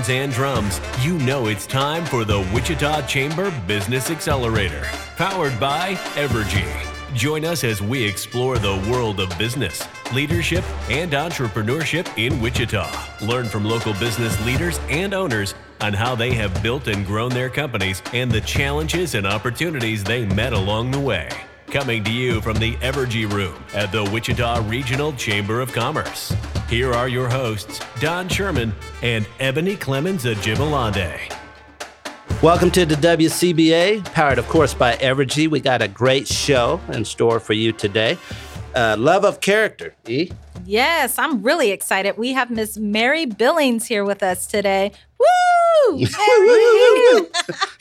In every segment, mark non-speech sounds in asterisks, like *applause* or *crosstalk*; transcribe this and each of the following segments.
Horns and drums, you know it's time for the Wichita Chamber Business Accelerator, powered by Evergy. Join us as we explore the world of business, leadership, and entrepreneurship in Wichita. Learn from local business leaders and owners on how they have built and grown their companies and the challenges and opportunities they met along the way. Coming to you from the Evergy Room at the Wichita Regional Chamber of Commerce. Here are your hosts, Don Sherman and Ebony Clemens Ajibalande. Welcome to the WCBA, powered, of course, by Evergy. We got a great show in store for you today. Uh, love of character, E. Yes, I'm really excited. We have Miss Mary Billings here with us today. Woo! Mary!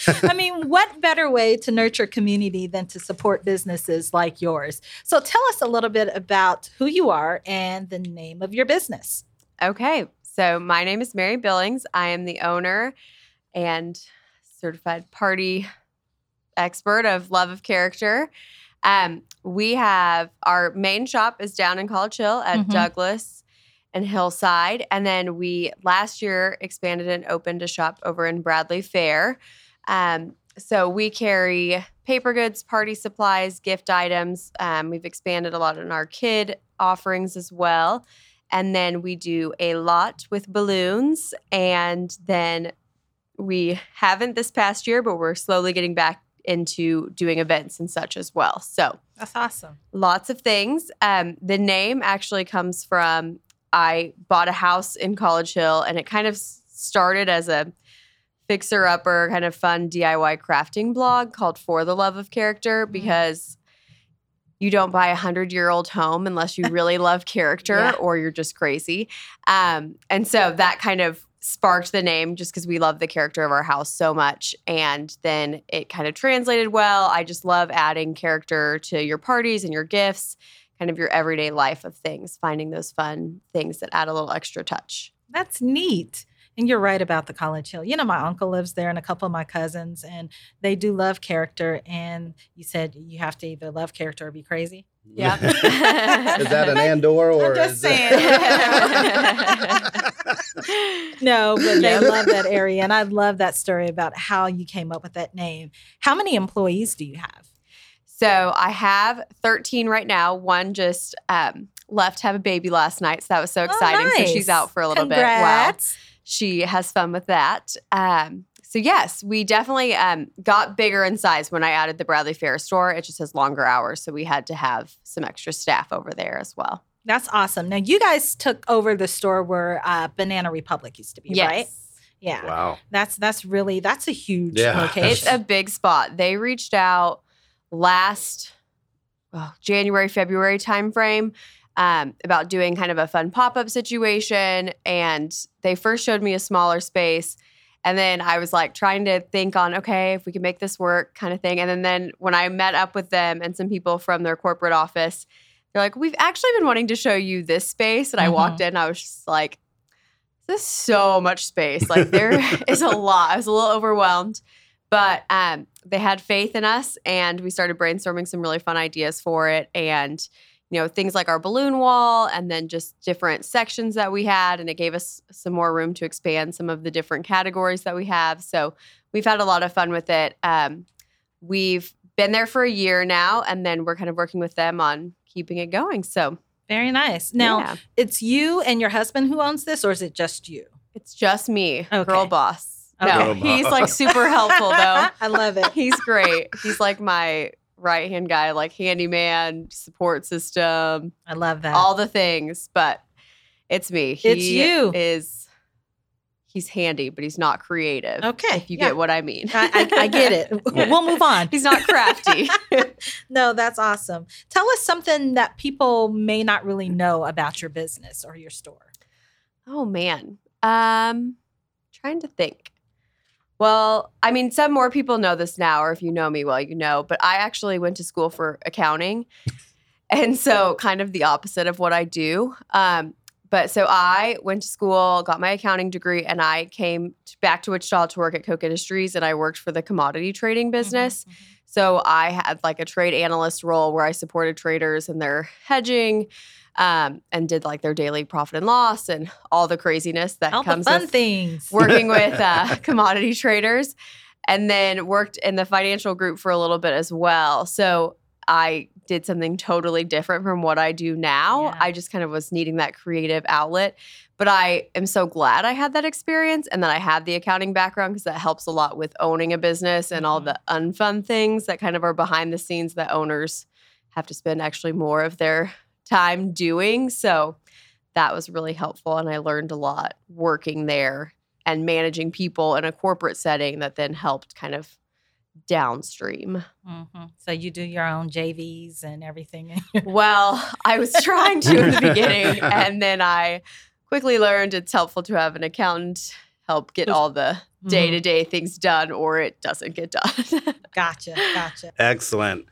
*laughs* I mean, what better way to nurture community than to support businesses like yours? So tell us a little bit about who you are and the name of your business. Okay, so my name is Mary Billings. I am the owner and certified party expert of Love of Character. Um, we have our main shop is down in College Hill at Mhm. Douglas and Hillside, and then we last year expanded and opened a shop over in Bradley Fair. Um, so we carry paper goods, party supplies, gift items. Um, we've expanded a lot in our kid offerings as well. And then we do a lot with balloons. And then we haven't this past year, but we're slowly getting back into doing events and such as well. So That's awesome. lots of things. Um, the name actually comes from I bought a house in College Hill, and it kind of started as a fixer upper, kind of fun DIY crafting blog called For the Love of Character because you don't buy a hundred year old home unless you really *laughs* love character Yeah. or you're just crazy. Um, and so that kind of sparked the name just because we love the character of our house so much. And then it kind of translated well. I just love adding character to your parties and your gifts, kind of your everyday life of things, finding those fun things that add a little extra touch. That's neat. And you're right about the College Hill. You know, my uncle lives there and a couple of my cousins, and they do love character. And you said you have to either love character or be crazy. Yeah. *laughs* is that an Andor or I'm just is saying. that- *laughs* No, but they Yep. love that area. And I love that story about how you came up with that name. How many employees do you have? So I have 13 right now. One just um, left to have a baby last night. So that was so exciting. So Oh, nice. she's out for a little Congrats. bit. Wow. She has fun with that. Um, so yes, we definitely um, got bigger in size when I added the Bradley Fair store. It just has longer hours. So we had to have some extra staff over there as well. That's awesome. Now, you guys took over the store where uh, Banana Republic used to be, right? Yeah. wow. That's that's really that's a huge Yeah. *laughs* location. It's a big spot. They reached out last well, January, February timeframe um, about doing kind of a fun pop up situation. And they first showed me a smaller space. And then I was like trying to think on, okay, if we can make this work kind of thing. And then, then when I met up with them and some people from their corporate office, they're like, we've actually been wanting to show you this space. And I walked in, I was just like, this is so much space. Like there *laughs* is a lot. I was a little overwhelmed. But um, they had faith in us and we started brainstorming some really fun ideas for it. And, you know, things like our balloon wall and then just different sections that we had. And it gave us some more room to expand some of the different categories that we have. So we've had a lot of fun with it. Um, we've been there for a year now, and then we're kind of working with them on keeping it going. So Very nice. Now, yeah, it's you and your husband who owns this, or is it just you? it's just me, Okay. girl boss. Okay. No, Girl he's like super helpful though. *laughs* I love it. He's great. He's like my right hand guy, like handyman, support system, I love that. all the things. But it's me. He It's you. Is he's handy, but he's not creative. Okay, If you yeah. get what I mean. I, I, I get it. *laughs* We'll move on. he's not crafty. *laughs* no, that's awesome. Tell us something that people may not really know about your business or your store. oh man. Um trying to think. Well, I mean, some more people know this now, or if you know me well, you know, but I actually went to school for accounting. *laughs* and so kind of the opposite of what I do. Um, but so I went to school, got my accounting degree, and I came back to Wichita to work at Koch Industries, and I worked for the commodity trading business. So I had like a trade analyst role where I supported traders in their hedging um, and did like their daily profit and loss and all the craziness that All the comes fun with things. working with uh, *laughs* commodity traders and then worked in the financial group for a little bit as well. So I did something totally different from what I do now. Yeah. I just kind of was needing that creative outlet. But I am so glad I had that experience and that I have the accounting background because that helps a lot with owning a business and all the unfun things that kind of are behind the scenes that owners have to spend actually more of their time doing. So that was really helpful. And I learned a lot working there and managing people in a corporate setting that then helped kind of downstream. Mhm. So you do your own JVs and everything. *laughs* Well, I was trying to in the beginning, *laughs* and then I quickly learned it's helpful to have an accountant help get all the day to day things done, or it doesn't get done. *laughs* gotcha, gotcha. Excellent.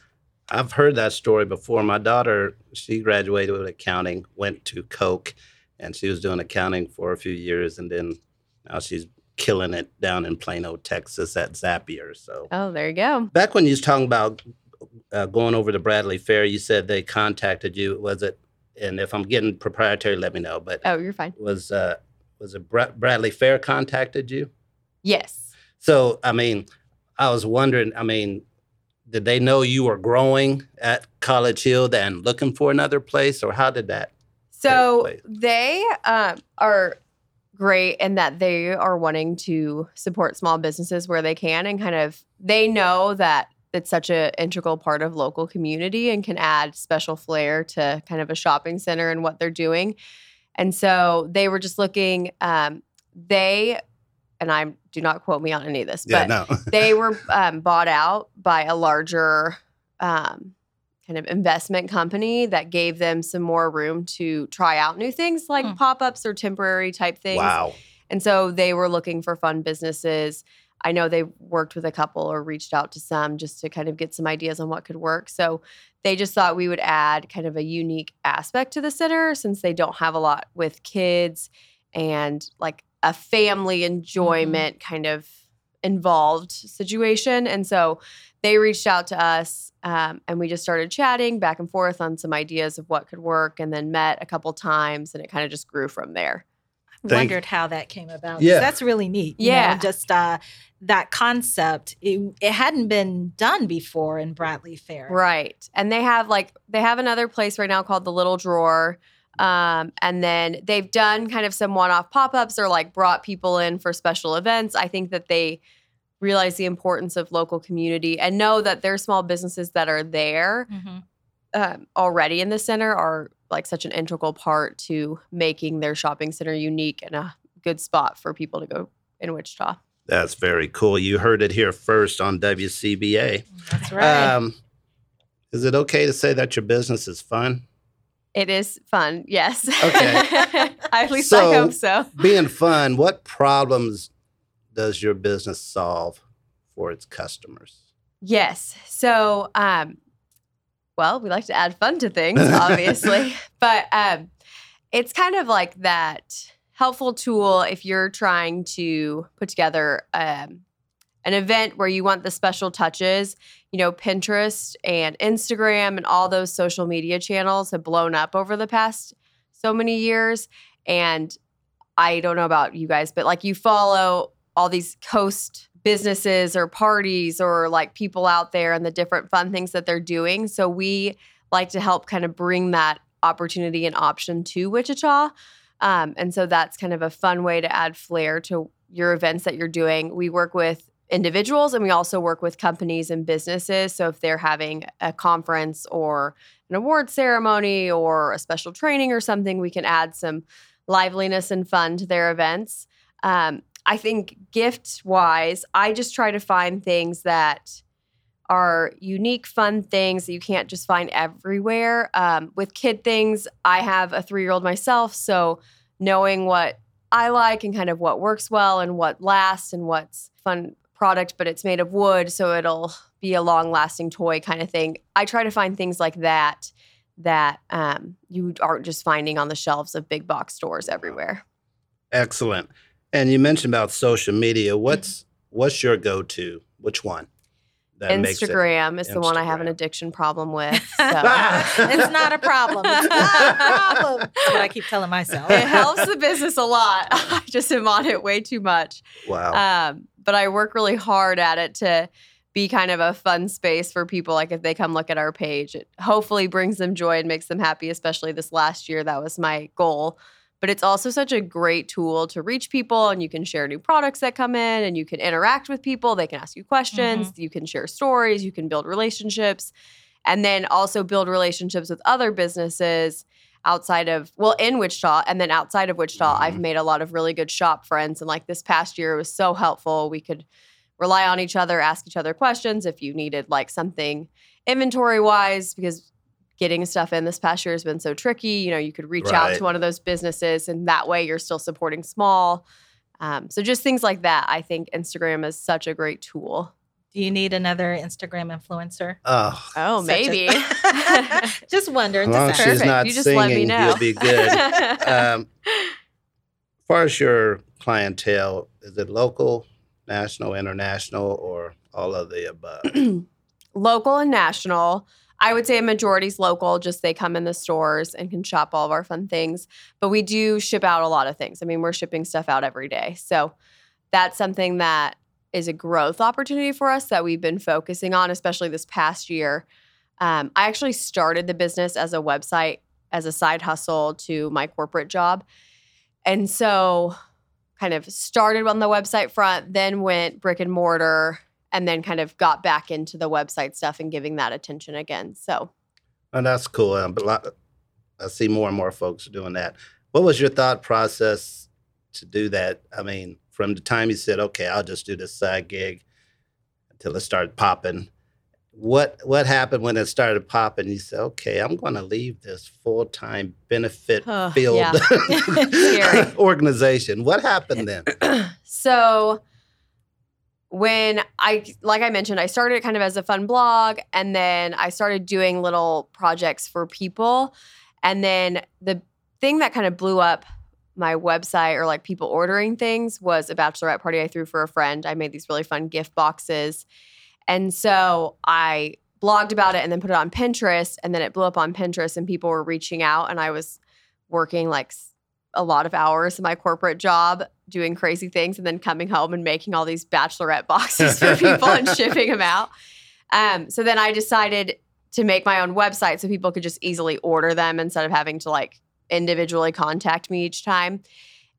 I've heard that story before. My daughter, she graduated with accounting, went to Koch, and she was doing accounting for a few years, and then now she's killing it down in Plano, Texas at Zapier. So oh, there you go. back when you was talking about uh, going over to Bradley Fair, you said they contacted you. Was it? And if I'm getting proprietary, let me know. But Oh, you're fine. was uh, was it Bra- Bradley Fair contacted you? Yes. So, I mean, I was wondering, I mean, did they know you were growing at College Hill and looking for another place, or how did that? So they um, are great in that they are wanting to support small businesses where they can and kind of they know that it's such an integral part of local community and can add special flair to kind of a shopping center and what they're doing. And so they were just looking um, they and I do not quote me on any of this, but no. *laughs* they were um, bought out by a larger um, kind of investment company that gave them some more room to try out new things like Hmm. pop-ups or temporary type things. wow. And so they were looking for fun businesses. I know they worked with a couple or reached out to some just to kind of get some ideas on what could work. So they just thought we would add kind of a unique aspect to the center since they don't have a lot with kids and like a family enjoyment kind of involved situation. And so they reached out to us um, and we just started chatting back and forth on some ideas of what could work and then met a couple times and it kind of just grew from there. Thank- Wondered how that came about. Yeah. That's really neat. you know, Yeah. just uh, that concept. It, it hadn't been done before in Bradley Fair. Right. And they have like they have another place right now called the Little Drawer. Um, and then they've done kind of some one-off pop-ups or like brought people in for special events. I think that they realize the importance of local community and know that their small businesses that are there Mhm. um, already in the center are like such an integral part to making their shopping center unique and a good spot for people to go in Wichita. That's very cool. You heard it here first on WCBA. That's right. Um, is it okay to say that your business is fun? It is fun, yes. Okay. *laughs* At least So- I hope so. Being fun, what problems does your business solve for its customers? Yes. So, um, well, we like to add fun to things, obviously, *laughs* but um, it's kind of like that helpful tool if you're trying to put together um, an event where you want the special touches. You know, Pinterest and Instagram and all those social media channels have blown up over the past so many years. And I don't know about you guys, but like you follow all these coast businesses or parties or like people out there and the different fun things that they're doing. So we like to help kind of bring that opportunity and option to Wichita. Um, and so that's kind of a fun way to add flair to your events that you're doing. We work with individuals and we also work with companies and businesses. So if they're having a conference or an award ceremony or a special training or something, we can add some liveliness and fun to their events. Um, I think gift wise, I just try to find things that are unique, fun things that you can't just find everywhere. Um, with kid things, I have a three year old myself. So knowing what I like and kind of what works well and what lasts and what's fun product, but it's made of wood. So it'll be a long lasting toy kind of thing. I try to find things like that that um, you aren't just finding on the shelves of big box stores everywhere. Excellent. And you mentioned about social media. What's what's your go to? Which one? That Instagram is the one I have an addiction problem with. *laughs* So. it's not a problem. It's not a problem. *laughs* That's what I keep telling myself. It helps the business a lot. *laughs* I just am on it way too much. Wow. Um, but I work really hard at it to be kind of a fun space for people. Like if they come look at our page, it hopefully brings them joy and makes them happy. Especially this last year, that was my goal but it's also such a great tool to reach people and you can share new products that come in and you can interact with people. They can ask you questions. Mm-hmm. you can share stories. You can build relationships. And then also build relationships with other businesses outside of well in wichita and then outside of wichita mm-hmm. i've made a lot of really good shop friends and like this past year was so helpful. We could rely on each other ask each other questions if you needed like something inventory wise because getting stuff in this past year has been so tricky. You know, you could reach right. out to one of those businesses, and that way you're still supporting small. Um, so just things like that. I think Instagram is such a great tool. Do you need another Instagram influencer? Oh, oh, maybe. A, *laughs* just wonder. As long as she's not you just singing, let me know. you'll be good. *laughs* um, as far as your clientele, is it local, national, international, or all of the above? *clears throat* local and national. I would say a majority is local, just they come in the stores and can shop all of our fun things. But we do ship out a lot of things. I mean, we're shipping stuff out every day. So that's something that is a growth opportunity for us that we've been focusing on, especially this past year. Um, I actually started the business as a website, as a side hustle to my corporate job. And so kind of started on the website front, then went brick and mortar and then kind of got back into the website stuff and giving that attention again. So, and that's cool. Um, but I see more and more folks doing that. What was your thought process to do that? I mean, from the time you said, "Okay, I'll just do this side gig," until it started popping. What what happened when it started popping? You said, "Okay, I'm going to leave this full time benefit field *laughs* *laughs* organization." What happened then? *clears throat* so when I, like I mentioned, I started kind of as a fun blog and then I started doing little projects for people. And then the thing that kind of blew up my website or like people ordering things was a bachelorette party I threw for a friend. I made these really fun gift boxes. And so I blogged about it and then put it on Pinterest. And then it blew up on Pinterest and people were reaching out. And I was working like a lot of hours in my corporate job doing crazy things and then coming home and making all these bachelorette *laughs* boxes for people and *laughs* shipping them out. Um, so then I decided to make my own website so people could just easily order them instead of having to like individually contact me each time.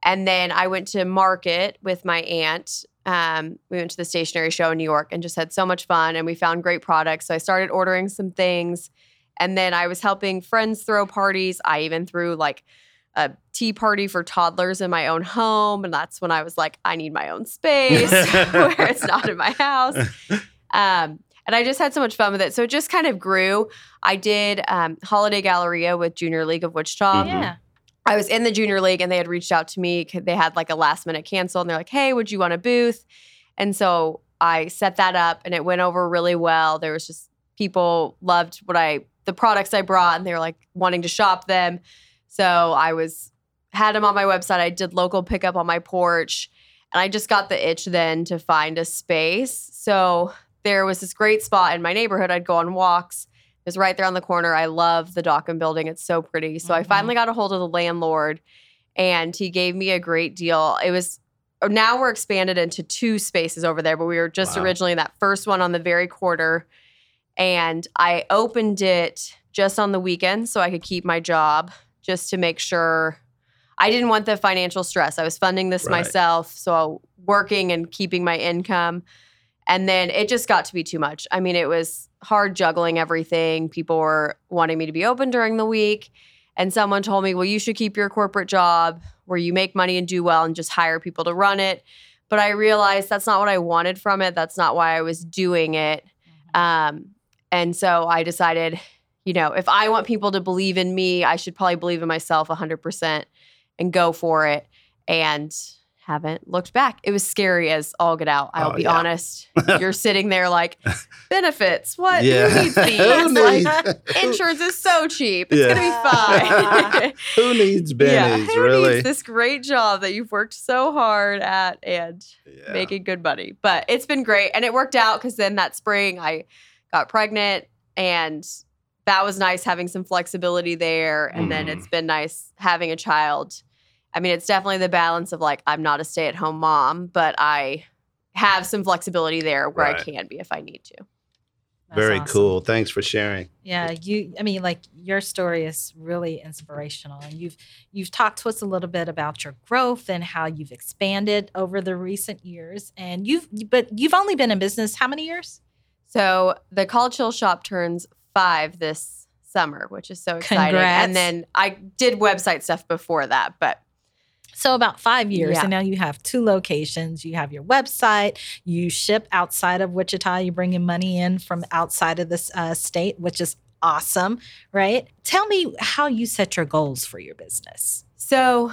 And then I went to market with my aunt. Um, we went to the stationery show in New York and just had so much fun and we found great products. So I started ordering some things. And then I was helping friends throw parties. I even threw like a tea party for toddlers in my own home. And that's when I was like, I need my own space *laughs* *laughs* where it's not in my house. *laughs* Um, and I just had so much fun with it. So it just kind of grew. I did um, Holiday Galleria with Junior League of Wichita. Mm-hmm. Yeah. I was in the junior league and they had reached out to me. They had like a last minute cancel and they're like, hey, would you want a booth? And so I set that up and it went over really well. There was just people loved what I, the products I brought and they were like wanting to shop them. So I was had them on my website. I did local pickup on my porch. And I just got the itch then to find a space. So there was this great spot in my neighborhood. I'd go on walks. It was right there on the corner. I love the Dockum building. It's so pretty. So mm-hmm. I finally got a hold of the landlord and he gave me a great deal. It was now we're expanded into two spaces over there, but we were just wow. originally in that first one on the very corner. And I opened it just on the weekend so I could keep my job just to make sure I didn't want the financial stress. I was funding this right. myself, so working and keeping my income. And then it just got to be too much. I mean, it was hard juggling everything. People were wanting me to be open during the week. And someone told me, well, you should keep your corporate job where you make money and do well and just hire people to run it. but I realized that's not what I wanted from it. That's not why I was doing it. Um, and so I decided, you know, if I want people to believe in me, I should probably believe in myself 100% and go for it. And haven't looked back. It was scary as all get out. I'll Oh, be yeah. honest. You're *laughs* sitting there like, benefits? What? Yeah. *laughs* Who needs Who these? needs- Like, insurance is so cheap. It's Yeah. gonna be fine. *laughs* Who needs yeah, who really? needs this great job that you've worked so hard at and making good money? But it's been great, and it worked out because then that spring I got pregnant, and that was nice having some flexibility there. And then Mhm. it's been nice having a child. I mean, it's definitely the balance of like I'm not a stay-at-home mom, but I have some flexibility there where I can be if I need to. That's Very awesome. cool. Thanks for sharing. Yeah, you I mean like your story is really inspirational and you've you've talked to us a little bit about your growth and how you've expanded over the recent years and you've but you've only been in business how many years? So the College Hill shop turns five this summer, which is so exciting. Congrats. And then I did website stuff before that, but So about 5 years Yeah. and now you have two locations, you have your website, you ship outside of Wichita, you bring in money in from outside of this uh, state, which is awesome, right? Tell me how you set your goals for your business. so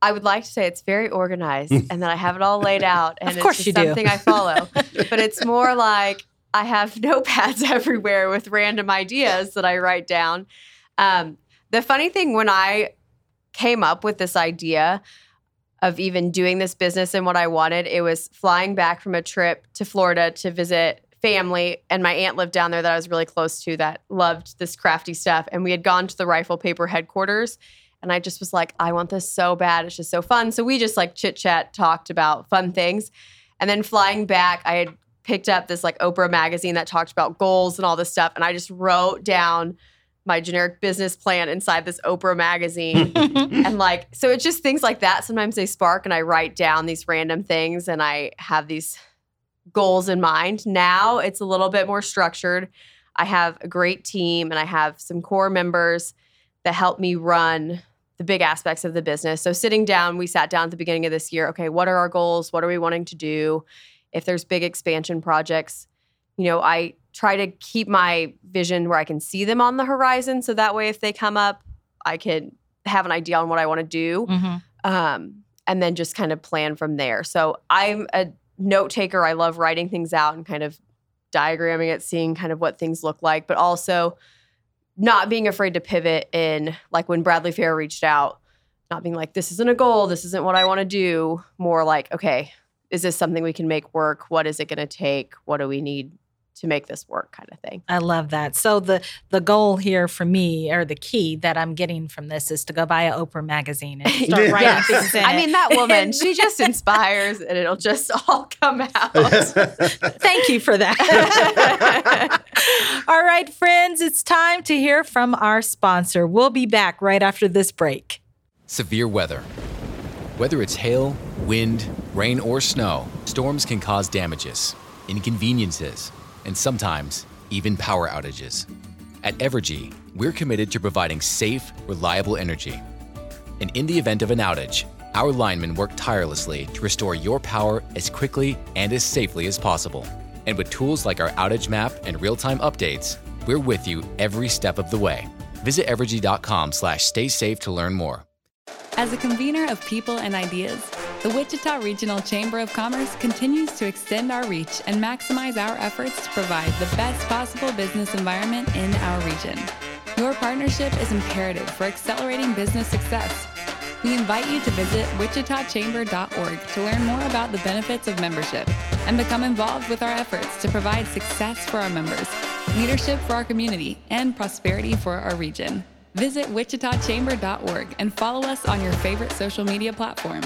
I would like to say it's very organized *laughs* and that I have it all laid out and Of course it's you just do. something I follow. *laughs* but it's more like I have *laughs* notepads *laughs* everywhere with random ideas that I write down. Um, the funny thing when I came up with this idea of even doing this business and what I wanted, it was flying back from a trip to Florida to visit family. And my aunt lived down there that I was really close to that loved this crafty stuff. And we had gone to the rifle paper headquarters. And I just was like, I want this so bad. It's just so fun. So we just like chit chat, talked about fun things. And then flying back, I had picked up this like Oprah magazine that talked about goals and all this stuff. And I just wrote down my generic business plan inside this Oprah magazine. *laughs* and like, so it's just things like that. Sometimes they spark and I write down these random things and I have these goals in mind. Now it's a little bit more structured. I have a great team and I have some core members that help me run the big aspects of the business. So sitting down, we sat down at the beginning of this year. Okay, what are our goals? What are we wanting to do? If there's big expansion projects, you know, I try to keep my vision where I can see them on the horizon. So that way, if they come up, I can have an idea on what I want to do. Mhm. Um, and then just kind of plan from there. So I'm a note taker. I love writing things out and kind of diagramming it, seeing kind of what things look like, but also not being afraid to pivot in like when Bradley Fair reached out, not being like, this isn't a goal, this isn't what I want to do. More like, okay, is this something we can make work? What is it going to take? What do we need to make this work kind of thing? I love that. So the the goal here for me, or the key that I'm getting from this, is to go buy an Oprah magazine and *laughs* start Yeah. writing things in I it. mean, that woman, *laughs* she just inspires and it'll just *laughs* all come out. Thank you for that. All right, friends, it's time to hear from our sponsor. We'll be back right after this break. Severe weather. Whether it's hail, wind, rain, or snow, storms can cause damages, inconveniences, and sometimes even power outages. At Evergy, we're committed to providing safe, reliable energy. And in the event of an outage, our linemen work tirelessly to restore your power as quickly and as safely as possible. And with tools like our outage map and real-time updates, we're with you every step of the way. Visit evergy.com slash stay safe to learn more. As a convener of people and ideas, the Wichita Regional Chamber of Commerce continues to extend our reach and maximize our efforts to provide the best possible business environment in our region. Your partnership is imperative for accelerating business success. We invite you to visit wichitachamber.org to learn more about the benefits of membership and become involved with our efforts to provide success for our members, leadership for our community, and prosperity for our region. Visit wichitachamber.org and follow us on your favorite social media platform.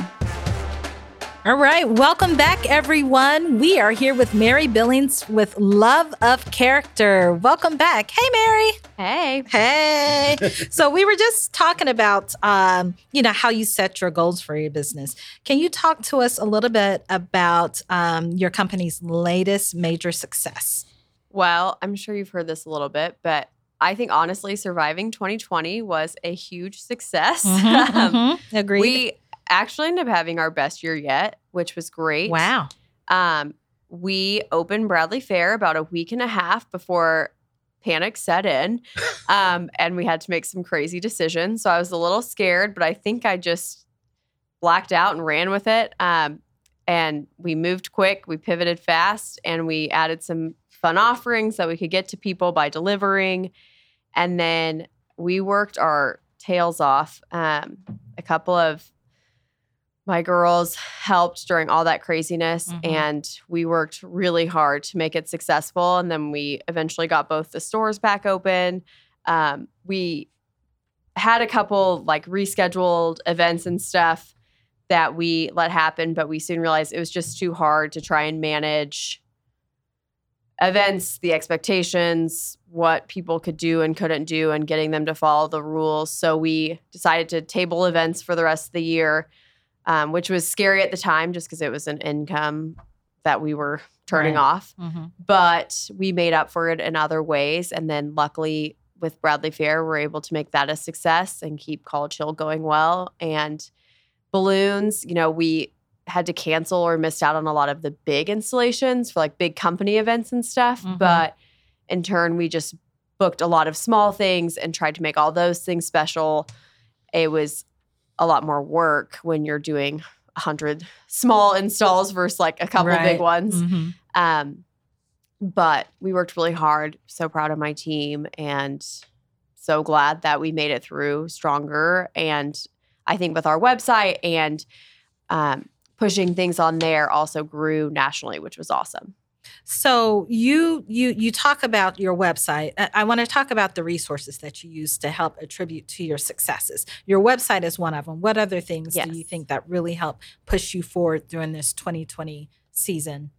All right, welcome back, everyone. We are here with Mary Billings with Love of Character. Welcome back. Hey, Mary. Hey. Hey. *laughs* so we were just talking about, um, you know, how you set your goals for your business. Can you talk to us a little bit about um, your company's latest major success? Well, I'm sure you've heard this a little bit, but I think honestly, surviving 2020 was a huge success. *laughs* Um, Mhm, Agreed. we actually ended up having our best year yet, which was great. Wow. Um, we opened Bradley Fair about a week and a half before panic set in. *laughs* Um, and we had to make some crazy decisions. So I was a little scared, but I think I just blacked out and ran with it. Um, and we moved quick, we pivoted fast, and we added some fun offerings that we could get to people by delivering. And then we worked our tails off. Um, a couple of my girls helped during all that craziness Mhm. and we worked really hard to make it successful and then we eventually got both the stores back open um, we had a couple like rescheduled events and stuff that we let happen but we soon realized it was just too hard to try and manage events the expectations what people could do and couldn't do and getting them to follow the rules so we decided to table events for the rest of the year um, which was scary at the time just because it was an income that we were turning Right. off. Mm-hmm. But we made up for it in other ways. And then luckily, with Bradley Fair, we're able to make that a success and keep College Hill going well. And balloons, you know, we had to cancel or missed out on a lot of the big installations for like big company events and stuff. Mhm. But in turn, we just booked a lot of small things and tried to make all those things special. It was a lot more work when you're doing a hundred small installs versus like a couple Right. big ones. Mm-hmm. Um, but we worked really hard. So proud of my team and so glad that we made it through stronger. And I think with our website and um, pushing things on there also grew nationally, which was awesome. So you you you talk about your website. I, I want to talk about the resources that you use to help attribute to your successes. Your website is one of them. What other things do you think that really help push you forward during this 2020 season?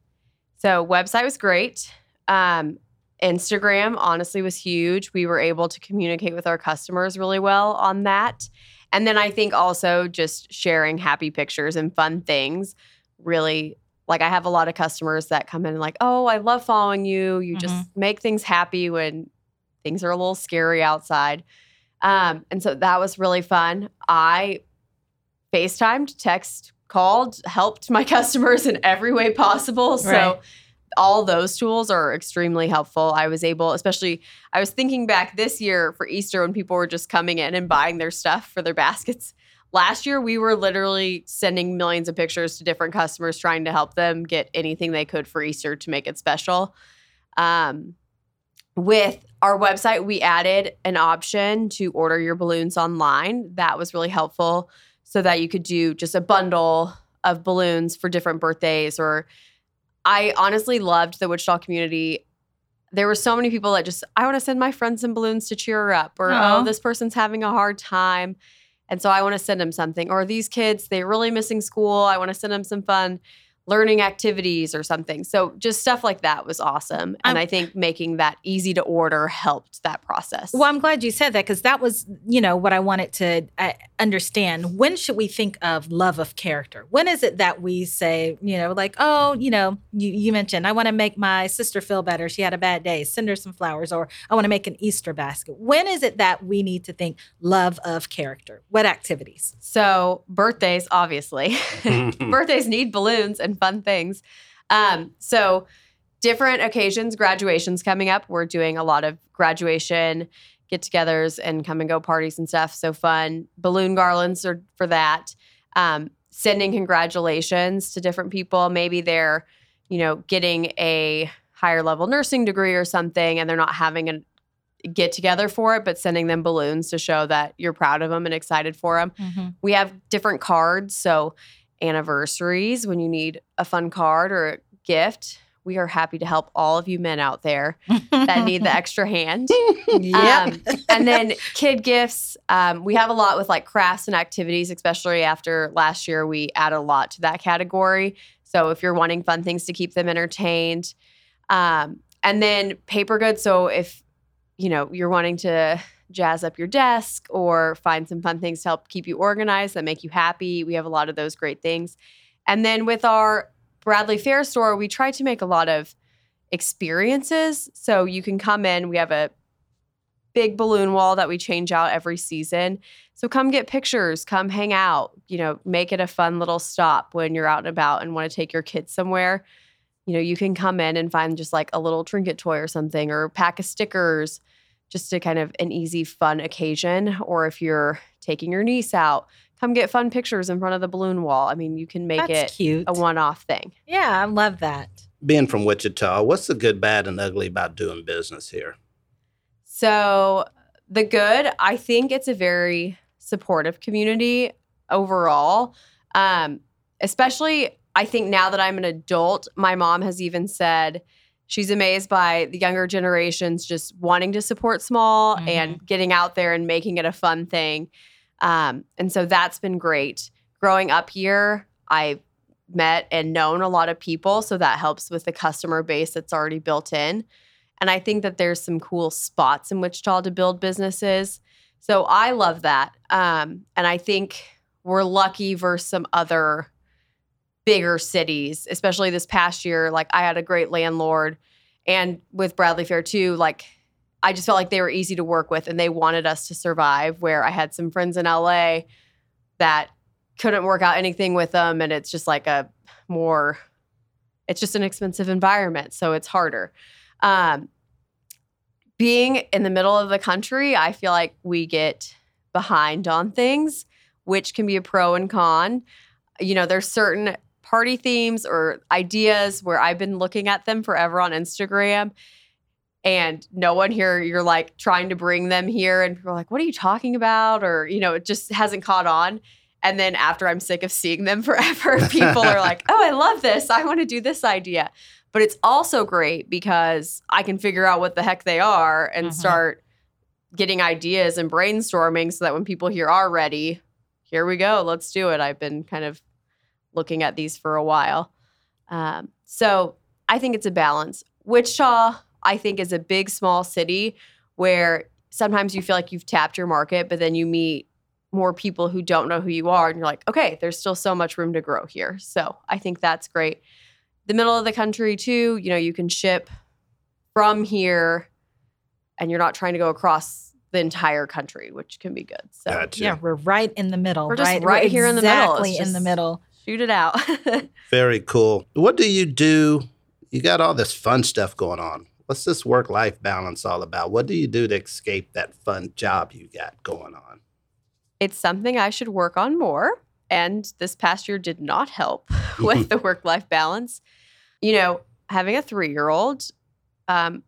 So website was great. Um, Instagram honestly was huge. We were able to communicate with our customers really well on that. And then I think also just sharing happy pictures and fun things really like I have a lot of customers that come in and like, "Oh, I love following you. You just make things happy when things are a little scary outside." Um, and so that was really fun. I FaceTimed, text, called, helped my *laughs* customers in every way possible. So Right. All those tools are extremely helpful. I was able, especially, I was thinking back this year for Easter when people were just coming in and buying their stuff for their *laughs* baskets. Last year, we were literally sending millions of pictures to different customers, trying to help them get anything they could for Easter to make it special. Um, with our website, we added an option to order your balloons online. That was really helpful so that you could do just a bundle of balloons for different birthdays or I honestly loved the Wichita community. There were so many people that just, I want to send my friends some balloons to cheer her up, or oh, Aw. oh, this person's having a hard time. And so I want to send them something. Or these kids, they're really missing school. I want to send them some fun learning activities or something. So just stuff like that was awesome. And I'm- I think making that easy to order helped that process. Well, I'm glad you said that because that was, you know, what I wanted to uh, understand. When should we think of love of character? When is it that we say, you know, like, oh, you know, you, you mentioned, I want to make my sister feel better. She had a bad day. Send her some flowers, or I want to make an Easter basket. When is it that we need to think love of character? What activities? so birthdays, obviously. *laughs* *laughs* birthdays need balloons and fun things. Um, so different occasions, graduations coming up. We're doing a lot of graduation get-togethers and come and go parties and stuff. So fun. Balloon garlands are for that. Um, sending congratulations to different people. Maybe they're, you know, getting a higher level nursing degree or something, and they're not having a get together for it, but sending them balloons to show that you're proud of them and excited for them. We have different cards. So, anniversaries, when you need a fun card or a gift, we are happy to help all of you men out there that need the *laughs* extra hand. Yep. Um, and then kid gifts. Um, we have a lot with like crafts and activities, especially after last year, we add a lot to that category. So if you're wanting fun things to keep them entertained, um, and then paper goods. So if you know you're wanting to jazz up your desk or find some fun things to help keep you organized that make you happy, we have a lot of those great things. And then with our Bradley Fair store, we try to make a lot of experiences. So you can come in. We have a big balloon wall that we change out every season. So come get pictures, come hang out, you know, make it a fun little stop when you're out and about and want to take your kids somewhere. You know, you can come in and find just like a little trinket toy or something or pack of stickers just to kind of an easy fun occasion or if you're taking your niece out, come get fun pictures in front of the balloon wall. I mean, you can make That's it cute. a one-off thing. Yeah, I love that. Being from Wichita, what's the good, bad, and ugly about doing business here? So, the good, I think it's a very supportive community overall. Um, especially, I think now that I'm an adult, my mom has even said she's amazed by the younger generations just wanting to support small Mhm. and getting out there and making it a fun thing. Um, and so that's been great. Growing up here, I met and known a lot of people, so that helps with the customer base that's already built in. And I think that there's some cool spots in Wichita to build businesses. So I love that. Um, and I think we're lucky versus some other bigger cities, especially this past year. Like I had a great landlord, and with Bradley Fair too, like I just felt like they were easy to work with and they wanted us to survive. Where I had some friends in LA that couldn't work out anything with them, and it's just like a more, it's just an expensive environment. So it's harder. Um, being in the middle of the country, I feel like we get behind on things, which can be a pro and con. You know, there's certain party themes or ideas where I've been looking at them forever on Instagram. And no one here, you're like trying to bring them here, and people are like, what are you talking about? Or, you know, it just hasn't caught on. And then after I'm sick of seeing them *laughs* forever, people are like, oh, I love this. I want to do this idea. But it's also great because I can figure out what the heck they are and Mhm. start getting ideas and brainstorming so that when people here are ready, here we go, let's do it. I've been kind of looking at these for a while. Um, so I think it's a balance. Wichita, I think, is a big, small city where sometimes you feel like you've tapped your market, but then you meet more people who don't know who you are, and you're like, okay, there's still so much room to grow here. So I think that's great. The middle of the country, too, you know, you can ship from here and you're not trying to go across the entire country, which can be good. So Gotcha. Yeah, we're right in the middle. We're just right, right We're here in the middle. Exactly in the middle. Shoot it out. *laughs* Very cool. What do you do? You got all this fun stuff going on. What's this work life balance all about? What do you do to escape that fun job you got going on? it's something I should work on more. And this past year did not help *laughs* with the *laughs* work life balance. You know, having a three year old, um,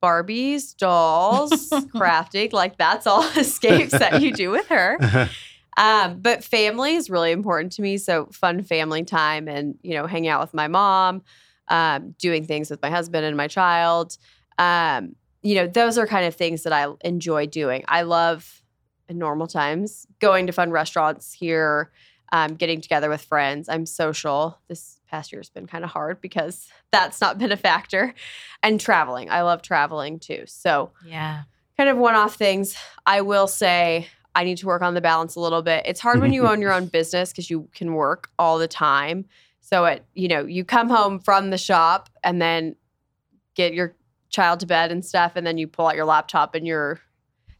Barbies, dolls, crafting, like that's all escapes that you do with her. Um, but family is really important to me. So fun family time and, you know, hanging out with my mom, um, doing things with my husband and my child. Um, you know, those are kind of things that I enjoy doing. I love in normal times going to fun restaurants here, um, getting together with friends. I'm social. This past year has been kind of hard because *laughs* that's not been a factor. And traveling. I love traveling too. So Yeah. kind of one off things. I will say I need to work on the balance a little bit. It's hard when you own your own *laughs* business because you can work all the time. So it, you know, you come home from the shop and then get your child to bed and stuff, and then you pull out your laptop and you're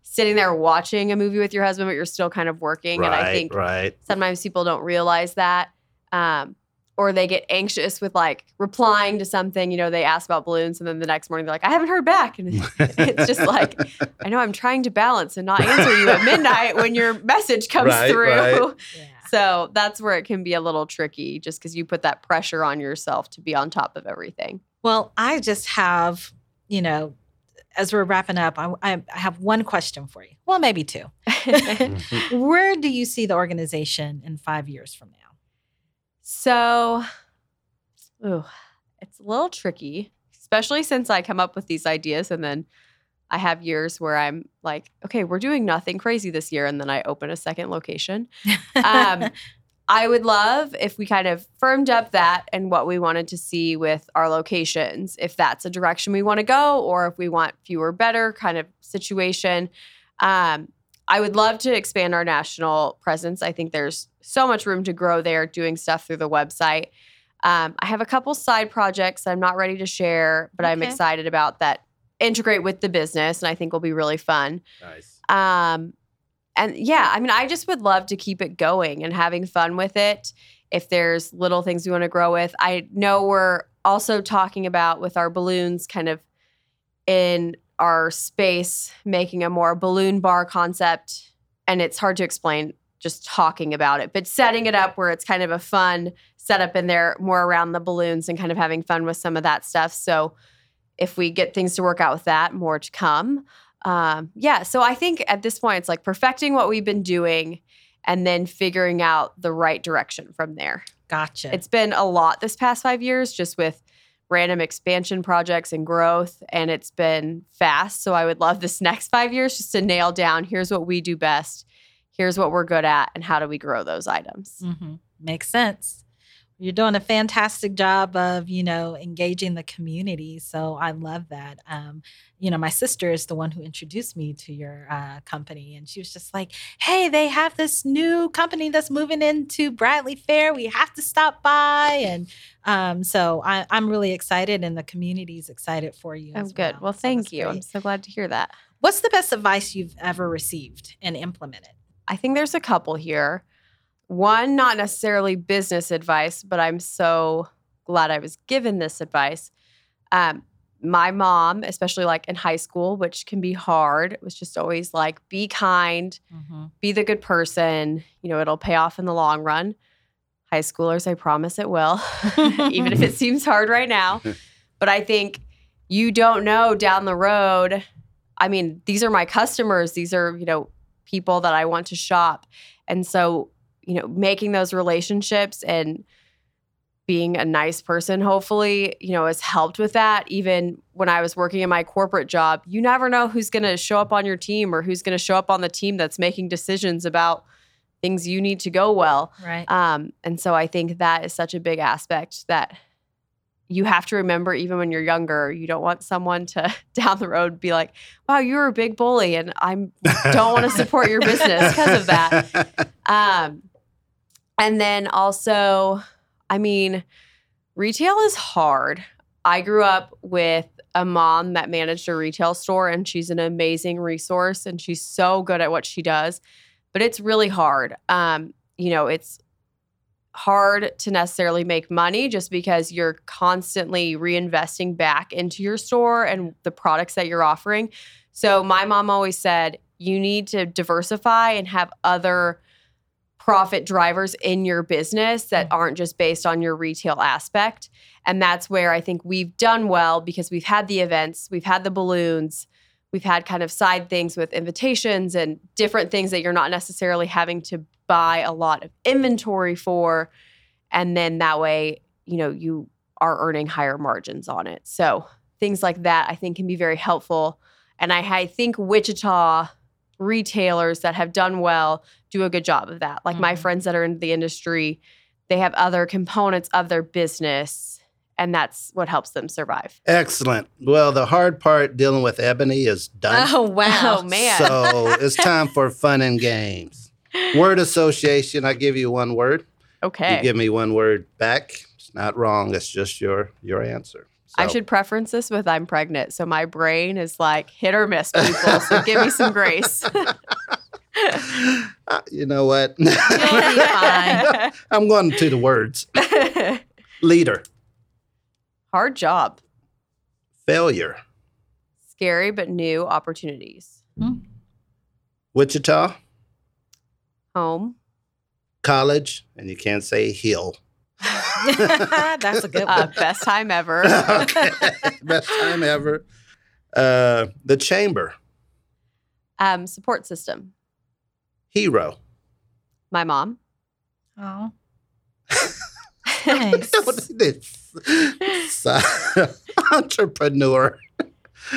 sitting there watching a movie with your husband, but you're still kind of working. and I think right. sometimes people don't realize that. Um, or they get anxious with like replying to something, you know, they ask about balloons and then the next morning they're like, I haven't heard back. And *laughs* it's just like, I know I'm trying to balance and not answer you at midnight when your message comes Right, through. right. Yeah. *laughs* So that's where it can be a little tricky just because you put that pressure on yourself to be on top of everything. Well, I just have, you know, as we're wrapping up, I, I I have one question for you. Well, maybe two. *laughs* Where do you see the organization in five years from now? So, ooh, it's a little tricky, especially since I come up with these ideas and then I have years where I'm like, okay, we're doing nothing crazy this year. And then I open a second location. Um, *laughs* I would love if we kind of firmed up that and what we wanted to see with our locations, if that's a direction we want to go, or if we want fewer, better kind of situation. Um, I would love to expand our national presence. I think there's so much room to grow there doing stuff through the website. Um, I have a couple side projects I'm not ready to share, but I'm excited about that integrate with the business, and I think will be really fun. Nice. Um, and yeah, I mean, I just would love to keep it going and having fun with it. If there's little things we want to grow with, I know we're also talking about with our balloons kind of in our space, making a more balloon bar concept. And it's hard to explain just talking about it, but setting it up where it's kind of a fun setup in there, more around the balloons and kind of having fun with some of that stuff. So if we get things to work out with that, more to come. Um, yeah, so I think at this point, it's like perfecting what we've been doing and then figuring out the right direction from there. Gotcha. It's been a lot this past five years, just with random expansion projects and growth, and it's been fast. So I would love this next five years just to nail down here's what we do best, here's what we're good at, and how do we grow those items. hmm Makes sense. You're doing a fantastic job of, you know, engaging the community. So I love that. Um, you know, my sister is the one who introduced me to your uh, company, and she was just like, "Hey, they have this new company that's moving into Bradley Fair. We have to stop by." And um, so I, I'm really excited, and the community's excited for you. Oh, good. Well, So thank you. I'm so glad to hear that. What's the best advice you've ever received and implemented? I think there's a couple here. One, not necessarily business advice, but I'm so glad I was given this advice. Um, my mom, especially like in high school, which can be hard, was just always like, be kind, be the good person. You know, it'll pay off in the long run. High schoolers, I promise it will, *laughs* even if it *laughs* seems hard right now. *laughs* But I think you don't know down the road. I mean, these are my customers. These are, you know, people that I want to shop. And so, you know, making those relationships and being a nice person, hopefully, you know, has helped with that. Even when I was working in my corporate job, you never know who's going to show up on your team or who's going to show up on the team that's making decisions about things you need to go well. Right. Um, and so I think that is such a big aspect that you have to remember even when you're younger. You don't want someone to *laughs* down the road be like, wow, you were a big bully and I don't want to support your business because of that. *laughs* Um, and then also, I mean, retail is hard. I grew up with a mom that managed a retail store, and she's an amazing resource, and she's so good at what she does. But it's really hard. Um, you know, it's hard to necessarily make money just because you're constantly reinvesting back into your store and the products that you're offering. So my mom always said, you need to diversify and have other profit drivers in your business that mm. aren't just based on your retail aspect. And that's where I think we've done well because we've had the events, we've had the balloons, we've had kind of side things with invitations and different things that you're not necessarily having to buy a lot of inventory for. And then that way, you know, you are earning higher margins on it. So things like that I think can be very helpful. And I, I think Wichita retailers that have done well do a good job of that. Like my Mhm. friends that are in the industry, they have other components of their business, and that's what helps them survive. Excellent. Well, the hard part dealing with Ebony is done. Oh wow. *laughs* Oh man. So it's time for fun and games. Word association. I give you one word. okay. You give me one word back. It's not wrong. It's just your your answer. I should preference this with I'm pregnant. So my brain is like hit or miss people. so give me some grace. *laughs* *laughs* Uh, you know what? You'll be *laughs* fine. I'm going to the words. Leader, Hard job. failure, Scary but new opportunities. Wichita, Home. college, and you can't say hill. *laughs* That's a good Uh, one. best time ever. okay. *laughs* *laughs* Best time ever. Uh, the chamber, Um, support system. hero. My mom. Oh. Nice. This- Entrepreneur. I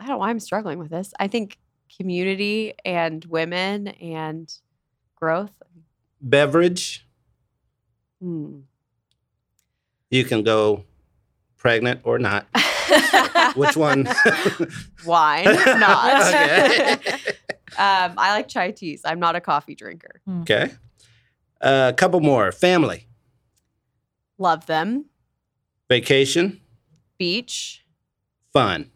don't know why I'm struggling with this. I think community and women and growth. Beverage. Hmm. You can go pregnant or not. *laughs* Which one? *laughs* Wine, not. *laughs* Okay. um, I like chai teas. I'm not a coffee drinker. okay. A couple more. Family. Love them. Vacation. Beach. Fun.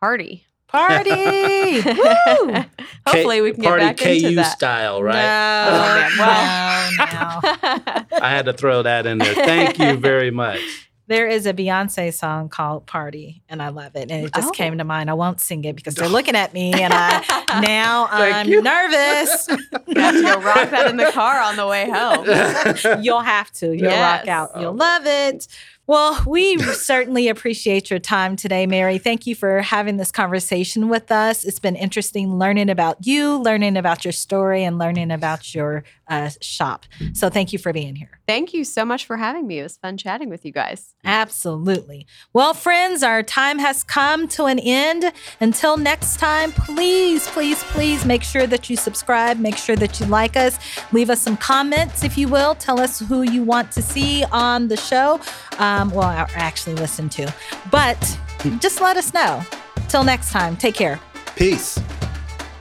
party. Party! *laughs* Woo! Hopefully, we can get Party back KU into that. style, right? No, *laughs* Oh, man. no, *laughs* no. I had to throw that in there. Thank you very much. There is a Beyonce song called Party, and I love it. And it just Oh. came to mind. I won't sing it because they're looking at me, and I now I'm you. nervous. You have to go rock that in the car on the way home. You'll have to. You'll rock out. You'll love it. Well, we certainly appreciate your time today, Mary. Thank you for having this conversation with us. It's been interesting learning about you, learning about your story, and learning about your uh, shop. So, thank you for being here. Thank you so much for having me. It was fun chatting with you guys. Absolutely. Well, friends, our time has come to an end. Until next time, please, please, please make sure that you subscribe. Make sure that you like us. Leave us some comments, if you will. Tell us who you want to see on the show. Um, well, or actually listen to. But just let us know. Till next time, take care. Peace.